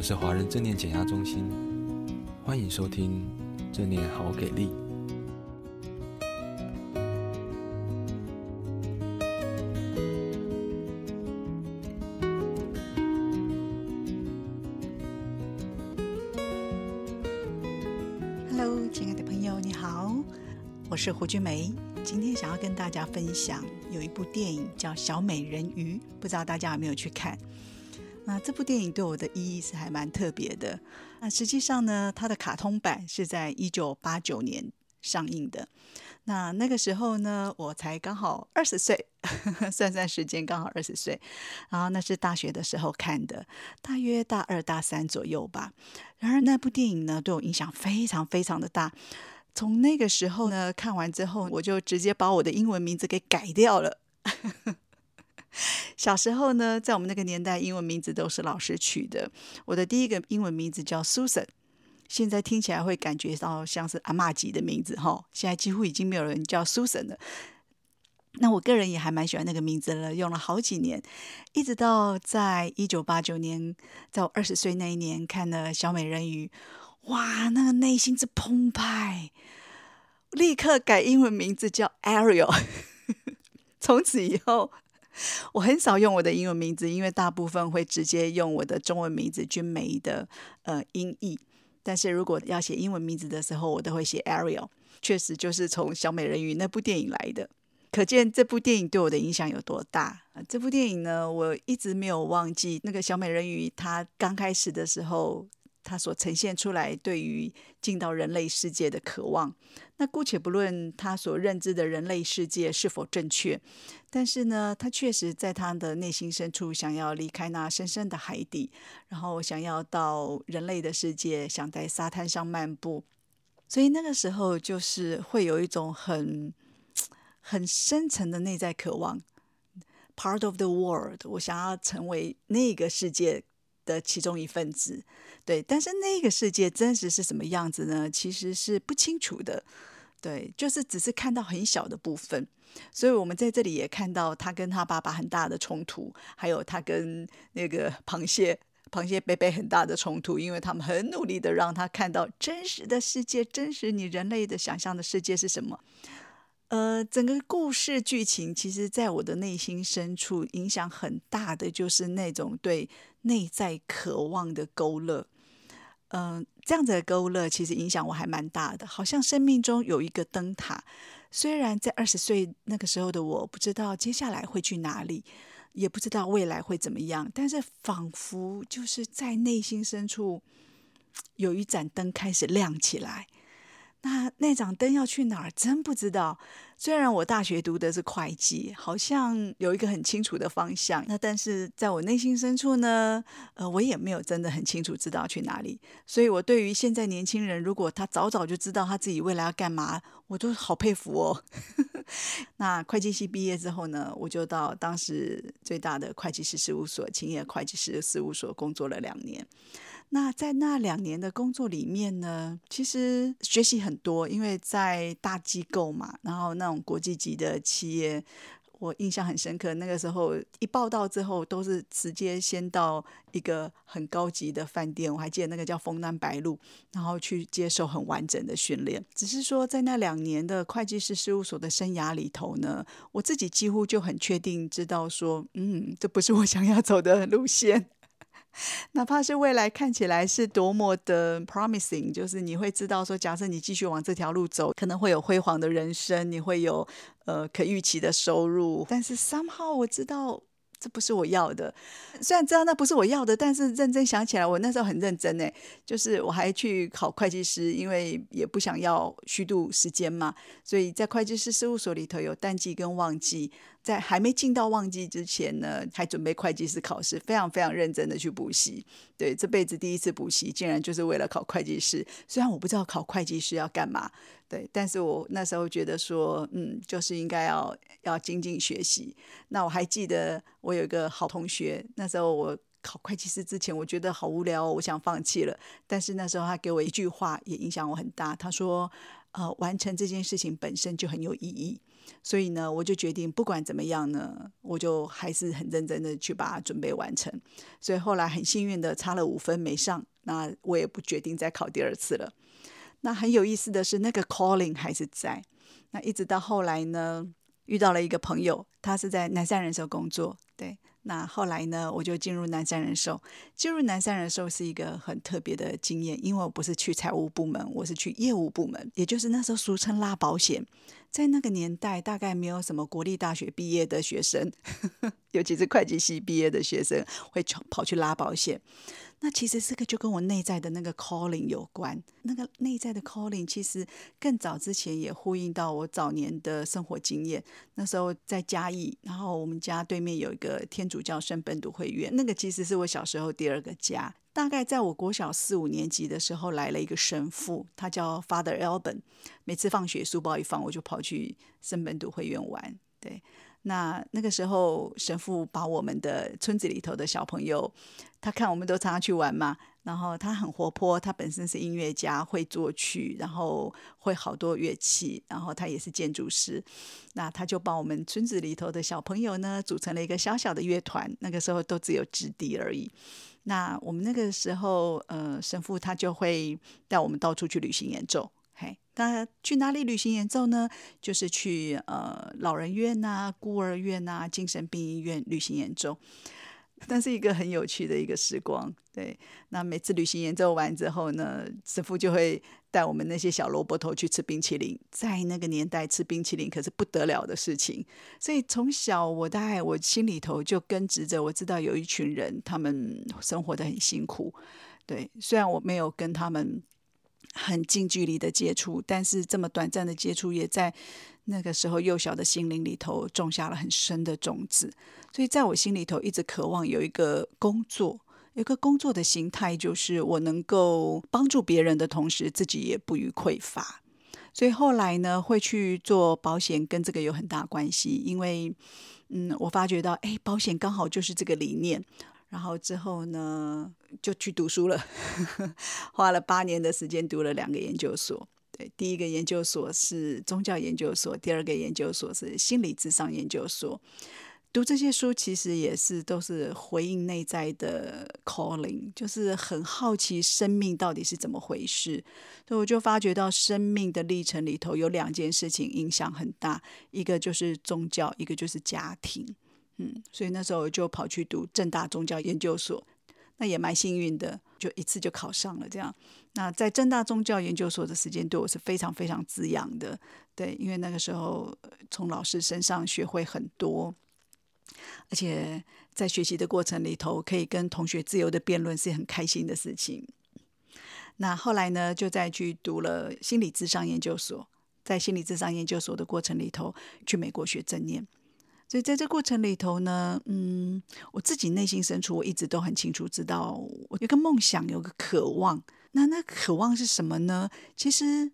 们是华人正念减压中心，欢迎收听正念好给力。Hello，亲爱的朋友，你好，我是胡君梅。今天想要跟大家分享有一部电影叫《小美人鱼》，不知道大家有没有去看？这部电影对我的意义是还蛮特别的。那实际上呢，它的卡通版是在一九八九年上映的。那那个时候呢，我才刚好二十岁，算算时间刚好二十岁。然后那是大学的时候看的，大约大二大三左右吧。然而那部电影呢，对我影响非常非常的大。从那个时候呢，看完之后，我就直接把我的英文名字给改掉了。小时候呢，在我们那个年代，英文名字都是老师取的。我的第一个英文名字叫 Susan，现在听起来会感觉到像是阿嬷级的名字哈。现在几乎已经没有人叫 Susan 了。那我个人也还蛮喜欢那个名字了，用了好几年，一直到在一九八九年，在我二十岁那一年看了《小美人鱼》，哇，那个内心之澎湃，立刻改英文名字叫 Ariel。从此以后。我很少用我的英文名字，因为大部分会直接用我的中文名字君梅的呃音译。但是如果要写英文名字的时候，我都会写 Ariel。确实就是从小美人鱼那部电影来的，可见这部电影对我的影响有多大。这部电影呢，我一直没有忘记那个小美人鱼，她刚开始的时候。他所呈现出来对于进到人类世界的渴望，那姑且不论他所认知的人类世界是否正确，但是呢，他确实在他的内心深处想要离开那深深的海底，然后想要到人类的世界，想在沙滩上漫步，所以那个时候就是会有一种很很深层的内在渴望，part of the world，我想要成为那个世界的其中一份子，对，但是那个世界真实是什么样子呢？其实是不清楚的，对，就是只是看到很小的部分。所以我们在这里也看到他跟他爸爸很大的冲突，还有他跟那个螃蟹、螃蟹贝贝很大的冲突，因为他们很努力的让他看到真实的世界，真实你人类的想象的世界是什么。呃，整个故事剧情，其实在我的内心深处影响很大的，就是那种对内在渴望的勾勒。嗯、这样子的勾勒，其实影响我还蛮大的。好像生命中有一个灯塔，虽然在二十岁那个时候的我，不知道接下来会去哪里，也不知道未来会怎么样，但是仿佛就是在内心深处有一盏灯开始亮起来。那那盏灯要去哪儿？真不知道。虽然我大学读的是会计，好像有一个很清楚的方向。那但是在我内心深处呢，呃，我也没有真的很清楚知道去哪里。所以，我对于现在年轻人，如果他早早就知道他自己未来要干嘛，我都好佩服哦。那会计系毕业之后呢，我就到当时最大的会计师事务所——勤业会计师事务所工作了两年。那在那两年的工作里面呢，其实学习很多，因为在大机构嘛，然后那种国际级的企业，我印象很深刻。那个时候一报道之后，都是直接先到一个很高级的饭店，我还记得那个叫丰南白露，然后去接受很完整的训练。只是说，在那两年的会计师事务所的生涯里头呢，我自己几乎就很确定知道说，嗯，这不是我想要走的路线。哪怕是未来看起来是多么的 promising，就是你会知道说，假设你继续往这条路走，可能会有辉煌的人生，你会有呃可预期的收入。但是 somehow 我知道这不是我要的，虽然知道那不是我要的，但是认真想起来，我那时候很认真诶，就是我还去考会计师，因为也不想要虚度时间嘛，所以在会计师事务所里头有淡季跟旺季。在还没进到旺季之前呢，还准备会计师考试，非常非常认真的去补习。对，这辈子第一次补习，竟然就是为了考会计师。虽然我不知道考会计师要干嘛，对，但是我那时候觉得说，嗯，就是应该要要精进学习。那我还记得我有一个好同学，那时候我考会计师之前，我觉得好无聊，我想放弃了。但是那时候他给我一句话，也影响我很大。他说：“呃，完成这件事情本身就很有意义。所以呢，我就决定不管怎么样呢，我就还是很认真的去把它准备完成。所以后来很幸运的差了五分没上，那我也不决定再考第二次了。那很有意思的是，那个 calling 还是在。那一直到后来呢，遇到了一个朋友，他是在南山人寿工作，对。那后来呢，我就进入南山人寿。进入南山人寿是一个很特别的经验，因为我不是去财务部门，我是去业务部门，也就是那时候俗称拉保险。在那个年代，大概没有什么国立大学毕业的学生，尤其是会计系毕业的学生，会跑跑去拉保险。那其实这个就跟我内在的那个 calling 有关。那个内在的 calling 其实更早之前也呼应到我早年的生活经验。那时候在嘉义，然后我们家对面有一个天主教圣本笃会院，那个其实是我小时候第二个家。大概在我国小四五年级的时候，来了一个神父，他叫 Father Elben。每次放学书包一放，我就跑去圣本笃会院玩。对。那那个时候，神父把我们的村子里头的小朋友，他看我们都常常去玩嘛，然后他很活泼，他本身是音乐家，会作曲，然后会好多乐器，然后他也是建筑师，那他就把我们村子里头的小朋友呢，组成了一个小小的乐团。那个时候都只有直笛而已。那我们那个时候，呃，神父他就会带我们到处去旅行演奏。嘿那去哪里旅行演奏呢？就是去呃老人院呐、啊、孤儿院呐、啊、精神病医院旅行演奏，那是一个很有趣的一个时光。对，那每次旅行演奏完之后呢，师傅就会带我们那些小萝卜头去吃冰淇淋。在那个年代吃冰淇淋可是不得了的事情，所以从小我大概我心里头就根植着，我知道有一群人他们生活得很辛苦。对，虽然我没有跟他们。很近距离的接触，但是这么短暂的接触，也在那个时候幼小的心灵里头种下了很深的种子。所以，在我心里头一直渴望有一个工作，有一个工作的形态，就是我能够帮助别人的同时，自己也不予匮乏。所以后来呢，会去做保险，跟这个有很大关系。因为，嗯，我发觉到，哎，保险刚好就是这个理念。然后之后呢，就去读书了，花了八年的时间读了两个研究所。第一个研究所是宗教研究所，第二个研究所是心理智商研究所。读这些书其实也是都是回应内在的 calling，就是很好奇生命到底是怎么回事。所以我就发觉到生命的历程里头有两件事情影响很大，一个就是宗教，一个就是家庭。嗯，所以那时候我就跑去读正大宗教研究所，那也蛮幸运的，就一次就考上了。这样，那在正大宗教研究所的时间对我是非常非常滋养的，对，因为那个时候从老师身上学会很多，而且在学习的过程里头，可以跟同学自由的辩论是很开心的事情。那后来呢，就再去读了心理智商研究所，在心理智商研究所的过程里头，去美国学正念。所以在这过程里头呢，嗯，我自己内心深处我一直都很清楚知道，我有个梦想，有个渴望。那那渴望是什么呢？其实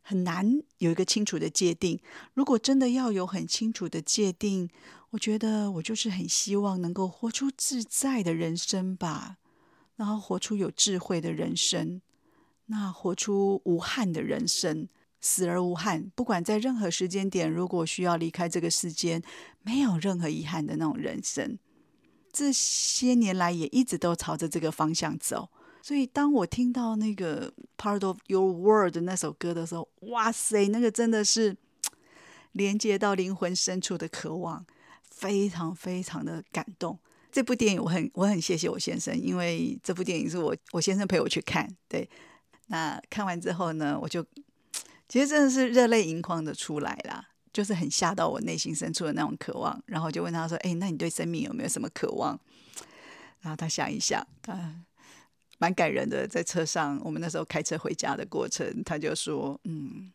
很难有一个清楚的界定。如果真的要有很清楚的界定，我觉得我就是很希望能够活出自在的人生吧，然后活出有智慧的人生，那活出无憾的人生。死而无憾，不管在任何时间点，如果需要离开这个世间，没有任何遗憾的那种人生。这些年来也一直都朝着这个方向走。所以，当我听到那个 Part of Your World 那首歌的时候，哇塞，那个真的是 连接到灵魂深处的渴望，非常非常的感动。这部电影我很我很谢谢我先生，因为这部电影是我我先生陪我去看。对，那看完之后呢，我就。其实真的是热泪盈眶的出来啦，就是很吓到我内心深处的那种渴望，然后就问他说：“哎，那你对生命有没有什么渴望？”然后他想一想，他蛮感人的，在车上，我们那时候开车回家的过程，他就说：“嗯，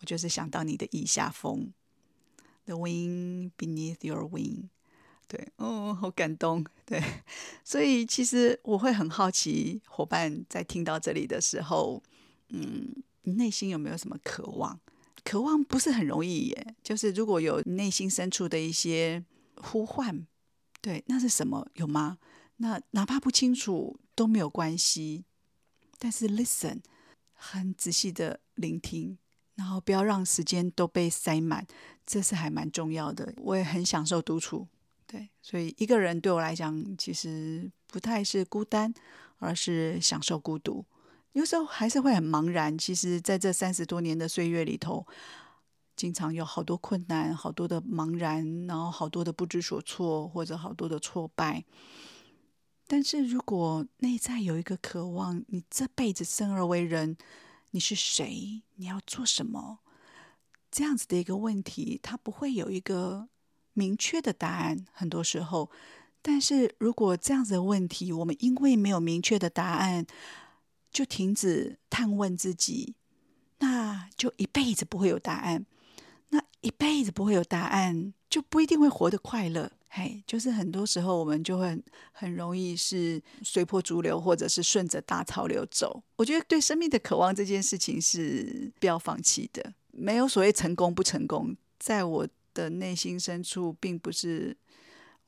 我就是想到你的翼下风，the wind beneath your wing。”对，哦，好感动。对，所以其实我会很好奇，伙伴在听到这里的时候，嗯。你内心有没有什么渴望？渴望不是很容易耶。就是如果有内心深处的一些呼唤，对，那是什么？有吗？那哪怕不清楚都没有关系。但是 listen，很仔细的聆听，然后不要让时间都被塞满，这是还蛮重要的。我也很享受独处，对，所以一个人对我来讲，其实不太是孤单，而是享受孤独。有时候还是会很茫然。其实，在这三十多年的岁月里头，经常有好多困难，好多的茫然，然后好多的不知所措，或者好多的挫败。但是如果内在有一个渴望，你这辈子生而为人，你是谁？你要做什么？这样子的一个问题，它不会有一个明确的答案。很多时候，但是如果这样子的问题，我们因为没有明确的答案，就停止探问自己，那就一辈子不会有答案。那一辈子不会有答案，就不一定会活得快乐。嘿，就是很多时候我们就会很，容易是随波逐流，或者是顺着大潮流走。我觉得对生命的渴望这件事情是不要放弃的。没有所谓成功不成功，在我的内心深处，并不是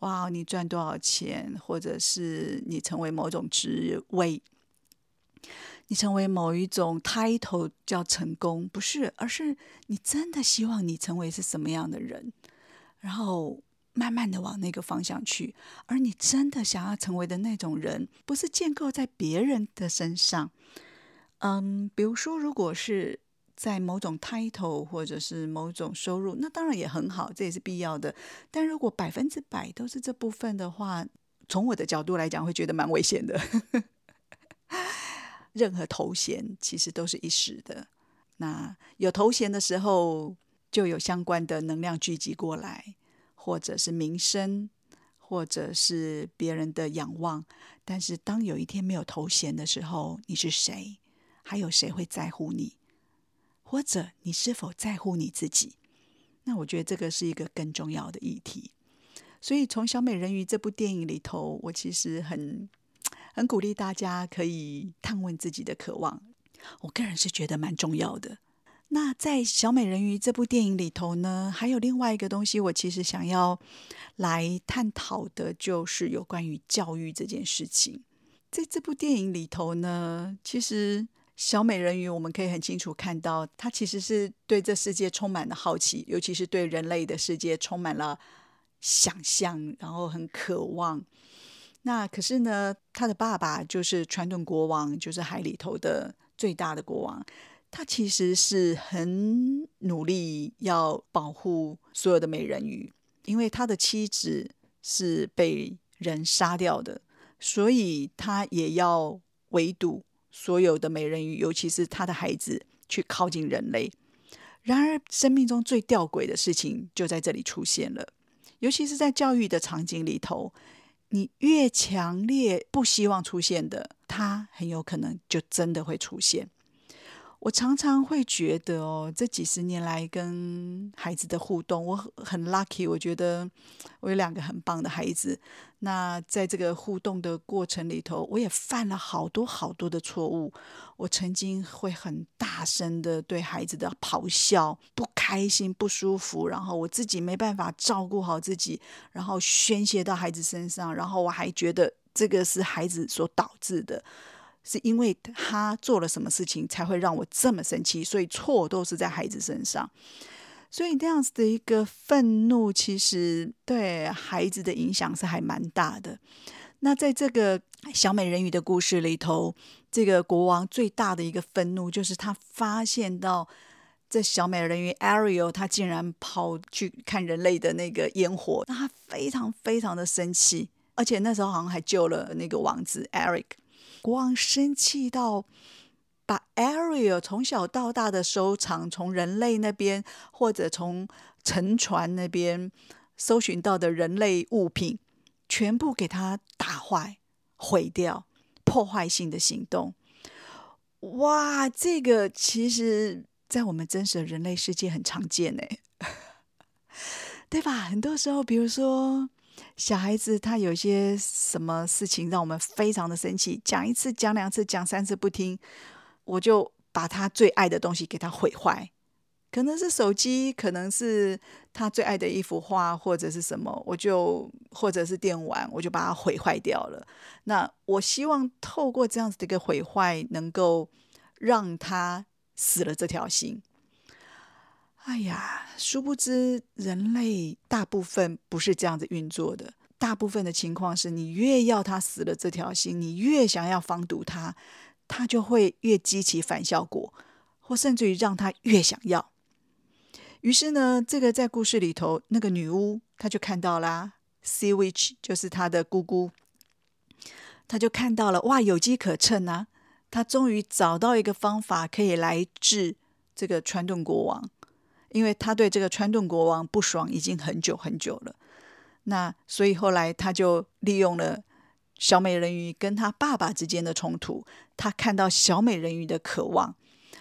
哇，你赚多少钱，或者是你成为某种职位，你成为某一种 title 叫成功，不是，而是你真的希望你成为是什么样的人，然后。慢慢的往那个方向去，而你真的想要成为的那种人，不是建构在别人的身上。嗯，比如说，如果是在某种 title 或者是某种收入，那当然也很好，这也是必要的。但如果百分之百都是这部分的话，从我的角度来讲，会觉得蛮危险的。任何头衔其实都是一时的。那有头衔的时候，就有相关的能量聚集过来。或者是名声，或者是别人的仰望，但是当有一天没有头衔的时候，你是谁？还有谁会在乎你？或者你是否在乎你自己？那我觉得这个是一个更重要的议题。所以从《小美人鱼》这部电影里头，我其实很很鼓励大家可以探问自己的渴望。我个人是觉得蛮重要的。那在《小美人鱼》这部电影里头呢，还有另外一个东西，我其实想要来探讨的，就是有关于教育这件事情。在这部电影里头呢，其实小美人鱼我们可以很清楚看到，她其实是对这世界充满了好奇，尤其是对人类的世界充满了想象，然后很渴望。那可是呢，他的爸爸就是传统国王，就是海里头的最大的国王。他其实是很努力要保护所有的美人鱼，因为他的妻子是被人杀掉的，所以他也要围堵所有的美人鱼，尤其是他的孩子去靠近人类。然而，生命中最吊诡的事情就在这里出现了，尤其是在教育的场景里头，你越强烈不希望出现的，它很有可能就真的会出现。我常常会觉得哦，这几十年来跟孩子的互动，我很 lucky。我觉得我有两个很棒的孩子。那在这个互动的过程里头，我也犯了好多好多的错误。我曾经会很大声的对孩子的咆哮，不开心、不舒服，然后我自己没办法照顾好自己，然后宣泄到孩子身上，然后我还觉得这个是孩子所导致的。是因为他做了什么事情才会让我这么生气，所以错都是在孩子身上。所以那样子的一个愤怒，其实对孩子的影响是还蛮大的。那在这个小美人鱼的故事里头，这个国王最大的一个愤怒，就是他发现到这小美人鱼 Ariel，他竟然跑去看人类的那个烟火，那他非常非常的生气，而且那时候好像还救了那个王子 Eric。国王生气到把 Ariel 从小到大的收藏，从人类那边或者从沉船那边搜寻到的人类物品，全部给他打坏、毁掉，破坏性的行动。哇，这个其实在我们真实的人类世界很常见呢，对吧？很多时候，比如说。小孩子他有些什么事情让我们非常的生气，讲一次、讲两次、讲三次不听，我就把他最爱的东西给他毁坏，可能是手机，可能是他最爱的一幅画，或者是什么，我就或者是电玩，我就把它毁坏掉了。那我希望透过这样子的一个毁坏，能够让他死了这条心。哎呀，殊不知人类大部分不是这样子运作的。大部分的情况是你越要他死了这条心，你越想要防堵他，他就会越激起反效果，或甚至于让他越想要。于是呢，这个在故事里头，那个女巫她就看到啦，Sea Witch 就是她的姑姑，她就看到了，哇，有机可乘啊！她终于找到一个方法可以来治这个川顿国王，因为她对这个川顿国王不爽已经很久很久了。那所以后来她就利用了小美人鱼跟她爸爸之间的冲突，她看到小美人鱼的渴望。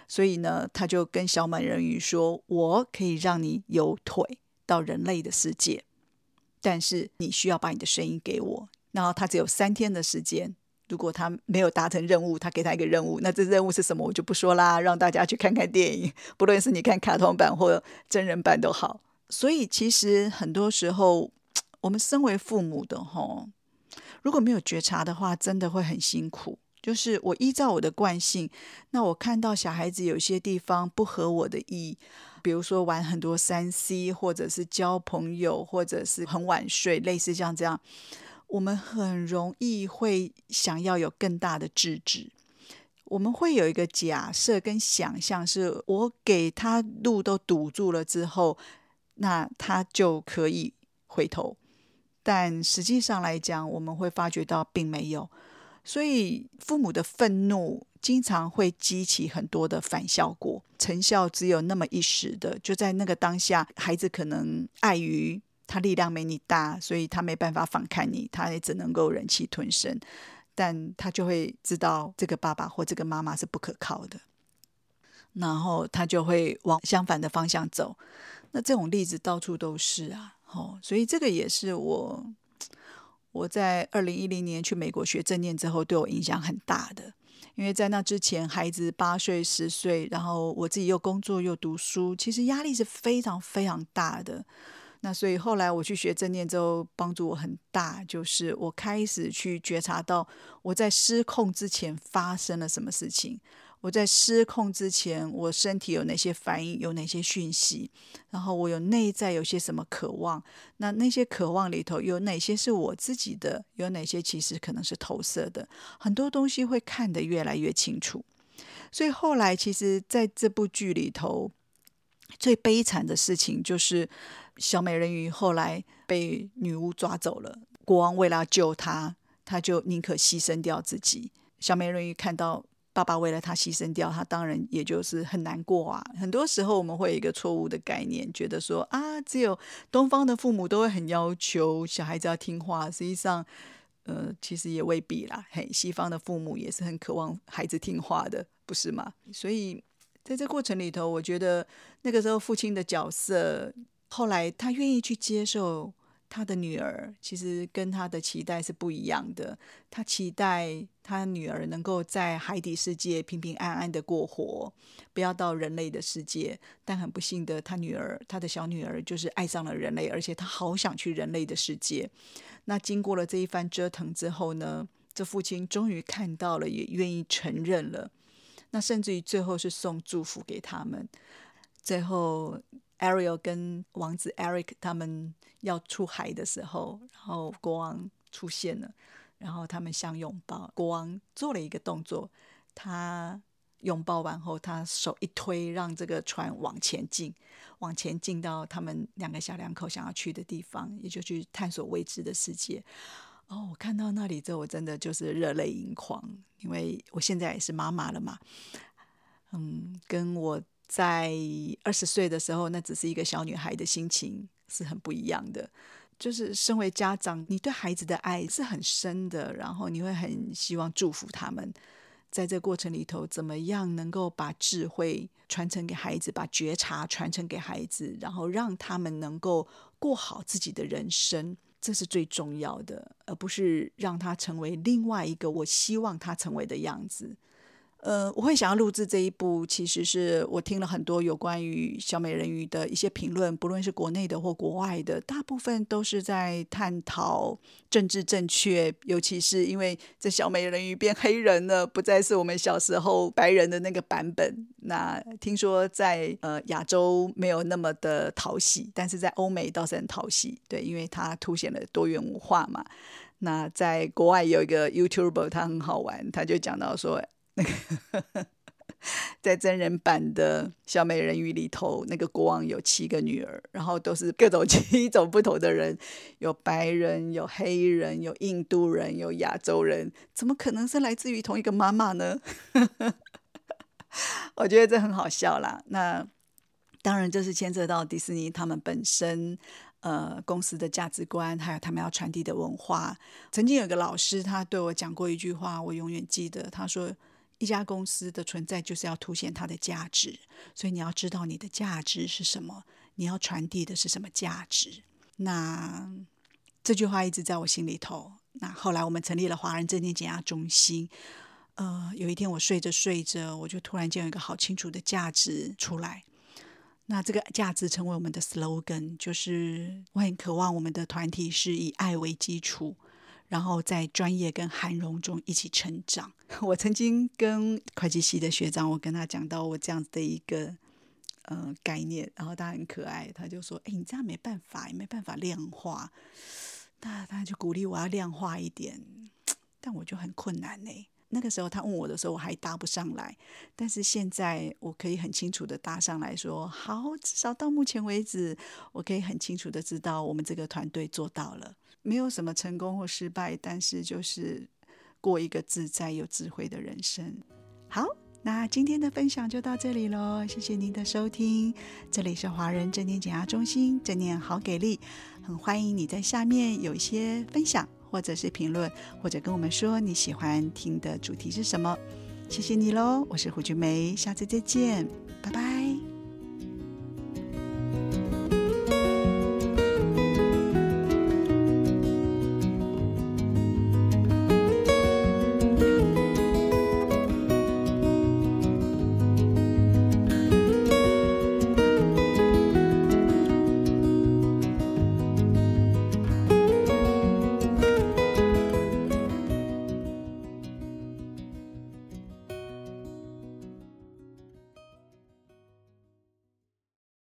所以呢，他就跟小美人鱼说：“我可以让你有腿到人类的世界，但是你需要把你的声音给我。然后他只有三天的时间，如果他没有达成任务，他给他一个任务。那这任务是什么，我就不说啦，让大家去看看电影，不论是你看卡通版或真人版都好。所以其实很多时候，我们身为父母的吼，如果没有觉察的话，真的会很辛苦。”就是我依照我的惯性，那我看到小孩子有些地方不合我的意，比如说玩很多三 C，或者是交朋友，或者是很晚睡，类似像这样，我们很容易会想要有更大的制止。我们会有一个假设跟想象，是我给他路都堵住了之后，那他就可以回头。但实际上来讲，我们会发觉到并没有。所以，父母的愤怒经常会激起很多的反效果，成效只有那么一时的。就在那个当下，孩子可能碍于他力量没你大，所以他没办法反抗你，他也只能够忍气吞声。但他就会知道这个爸爸或这个妈妈是不可靠的，然后他就会往相反的方向走。那这种例子到处都是啊，哦，所以这个也是我。我在二零一零年去美国学正念之后，对我影响很大的。因为在那之前，孩子八岁、十岁，然后我自己又工作又读书，其实压力是非常非常大的。那所以后来我去学正念之后，帮助我很大，就是我开始去觉察到我在失控之前发生了什么事情。我在失控之前，我身体有哪些反应，有哪些讯息，然后我有内在有些什么渴望，那那些渴望里头有哪些是我自己的，有哪些其实可能是投射的，很多东西会看得越来越清楚。所以后来，其实在这部剧里头，最悲惨的事情就是小美人鱼后来被女巫抓走了，国王为了救她，他就宁可牺牲掉自己。小美人鱼看到。爸爸为了他牺牲掉，他当然也就是很难过啊。很多时候我们会有一个错误的概念，觉得说啊，只有东方的父母都会很要求小孩子要听话。实际上，呃，其实也未必啦。嘿，西方的父母也是很渴望孩子听话的，不是吗？所以在这过程里头，我觉得那个时候父亲的角色，后来他愿意去接受。他的女儿其实跟他的期待是不一样的。他期待他女儿能够在海底世界平平安安的过活，不要到人类的世界。但很不幸的，他女儿，他的小女儿就是爱上了人类，而且他好想去人类的世界。那经过了这一番折腾之后呢，这父亲终于看到了，也愿意承认了。那甚至于最后是送祝福给他们。最后。Ariel 跟王子 Eric 他们要出海的时候，然后国王出现了，然后他们相拥抱。国王做了一个动作，他拥抱完后，他手一推，让这个船往前进，往前进到他们两个小两口想要去的地方，也就去探索未知的世界。哦，我看到那里之后，我真的就是热泪盈眶，因为我现在也是妈妈了嘛。嗯，跟我。在二十岁的时候，那只是一个小女孩的心情是很不一样的。就是身为家长，你对孩子的爱是很深的，然后你会很希望祝福他们。在这过程里头，怎么样能够把智慧传承给孩子，把觉察传承给孩子，然后让他们能够过好自己的人生，这是最重要的，而不是让他成为另外一个我希望他成为的样子。呃，我会想要录制这一部，其实是我听了很多有关于小美人鱼的一些评论，不论是国内的或国外的，大部分都是在探讨政治正确，尤其是因为这小美人鱼变黑人了，不再是我们小时候白人的那个版本。那听说在呃亚洲没有那么的讨喜，但是在欧美倒是很讨喜，对，因为它凸显了多元文化嘛。那在国外有一个 YouTuber，他很好玩，他就讲到说。那 个在真人版的小美人鱼里头，那个国王有七个女儿，然后都是各种 七种不同的人，有白人，有黑人，有印度人，有亚洲人，怎么可能是来自于同一个妈妈呢？我觉得这很好笑啦。那当然，这是牵涉到迪士尼他们本身呃公司的价值观，还有他们要传递的文化。曾经有个老师，他对我讲过一句话，我永远记得，他说。一家公司的存在就是要凸显它的价值，所以你要知道你的价值是什么，你要传递的是什么价值。那这句话一直在我心里头。那后来我们成立了华人正念减压中心。呃，有一天我睡着睡着，我就突然间有一个好清楚的价值出来。那这个价值成为我们的 slogan，就是我很渴望我们的团体是以爱为基础。然后在专业跟涵容中一起成长。我曾经跟会计系的学长，我跟他讲到我这样子的一个呃概念，然后他很可爱，他就说：“哎，你这样没办法，也没办法量化。”那他就鼓励我要量化一点，但我就很困难呢。那个时候他问我的时候，我还答不上来，但是现在我可以很清楚的答上来说：“好，至少到目前为止，我可以很清楚的知道我们这个团队做到了。”没有什么成功或失败，但是就是过一个自在有智慧的人生。好，那今天的分享就到这里喽，谢谢您的收听。这里是华人正念减压中心，正念好给力，很欢迎你在下面有一些分享，或者是评论，或者跟我们说你喜欢听的主题是什么。谢谢你喽，我是胡菊梅，下次再见，拜拜。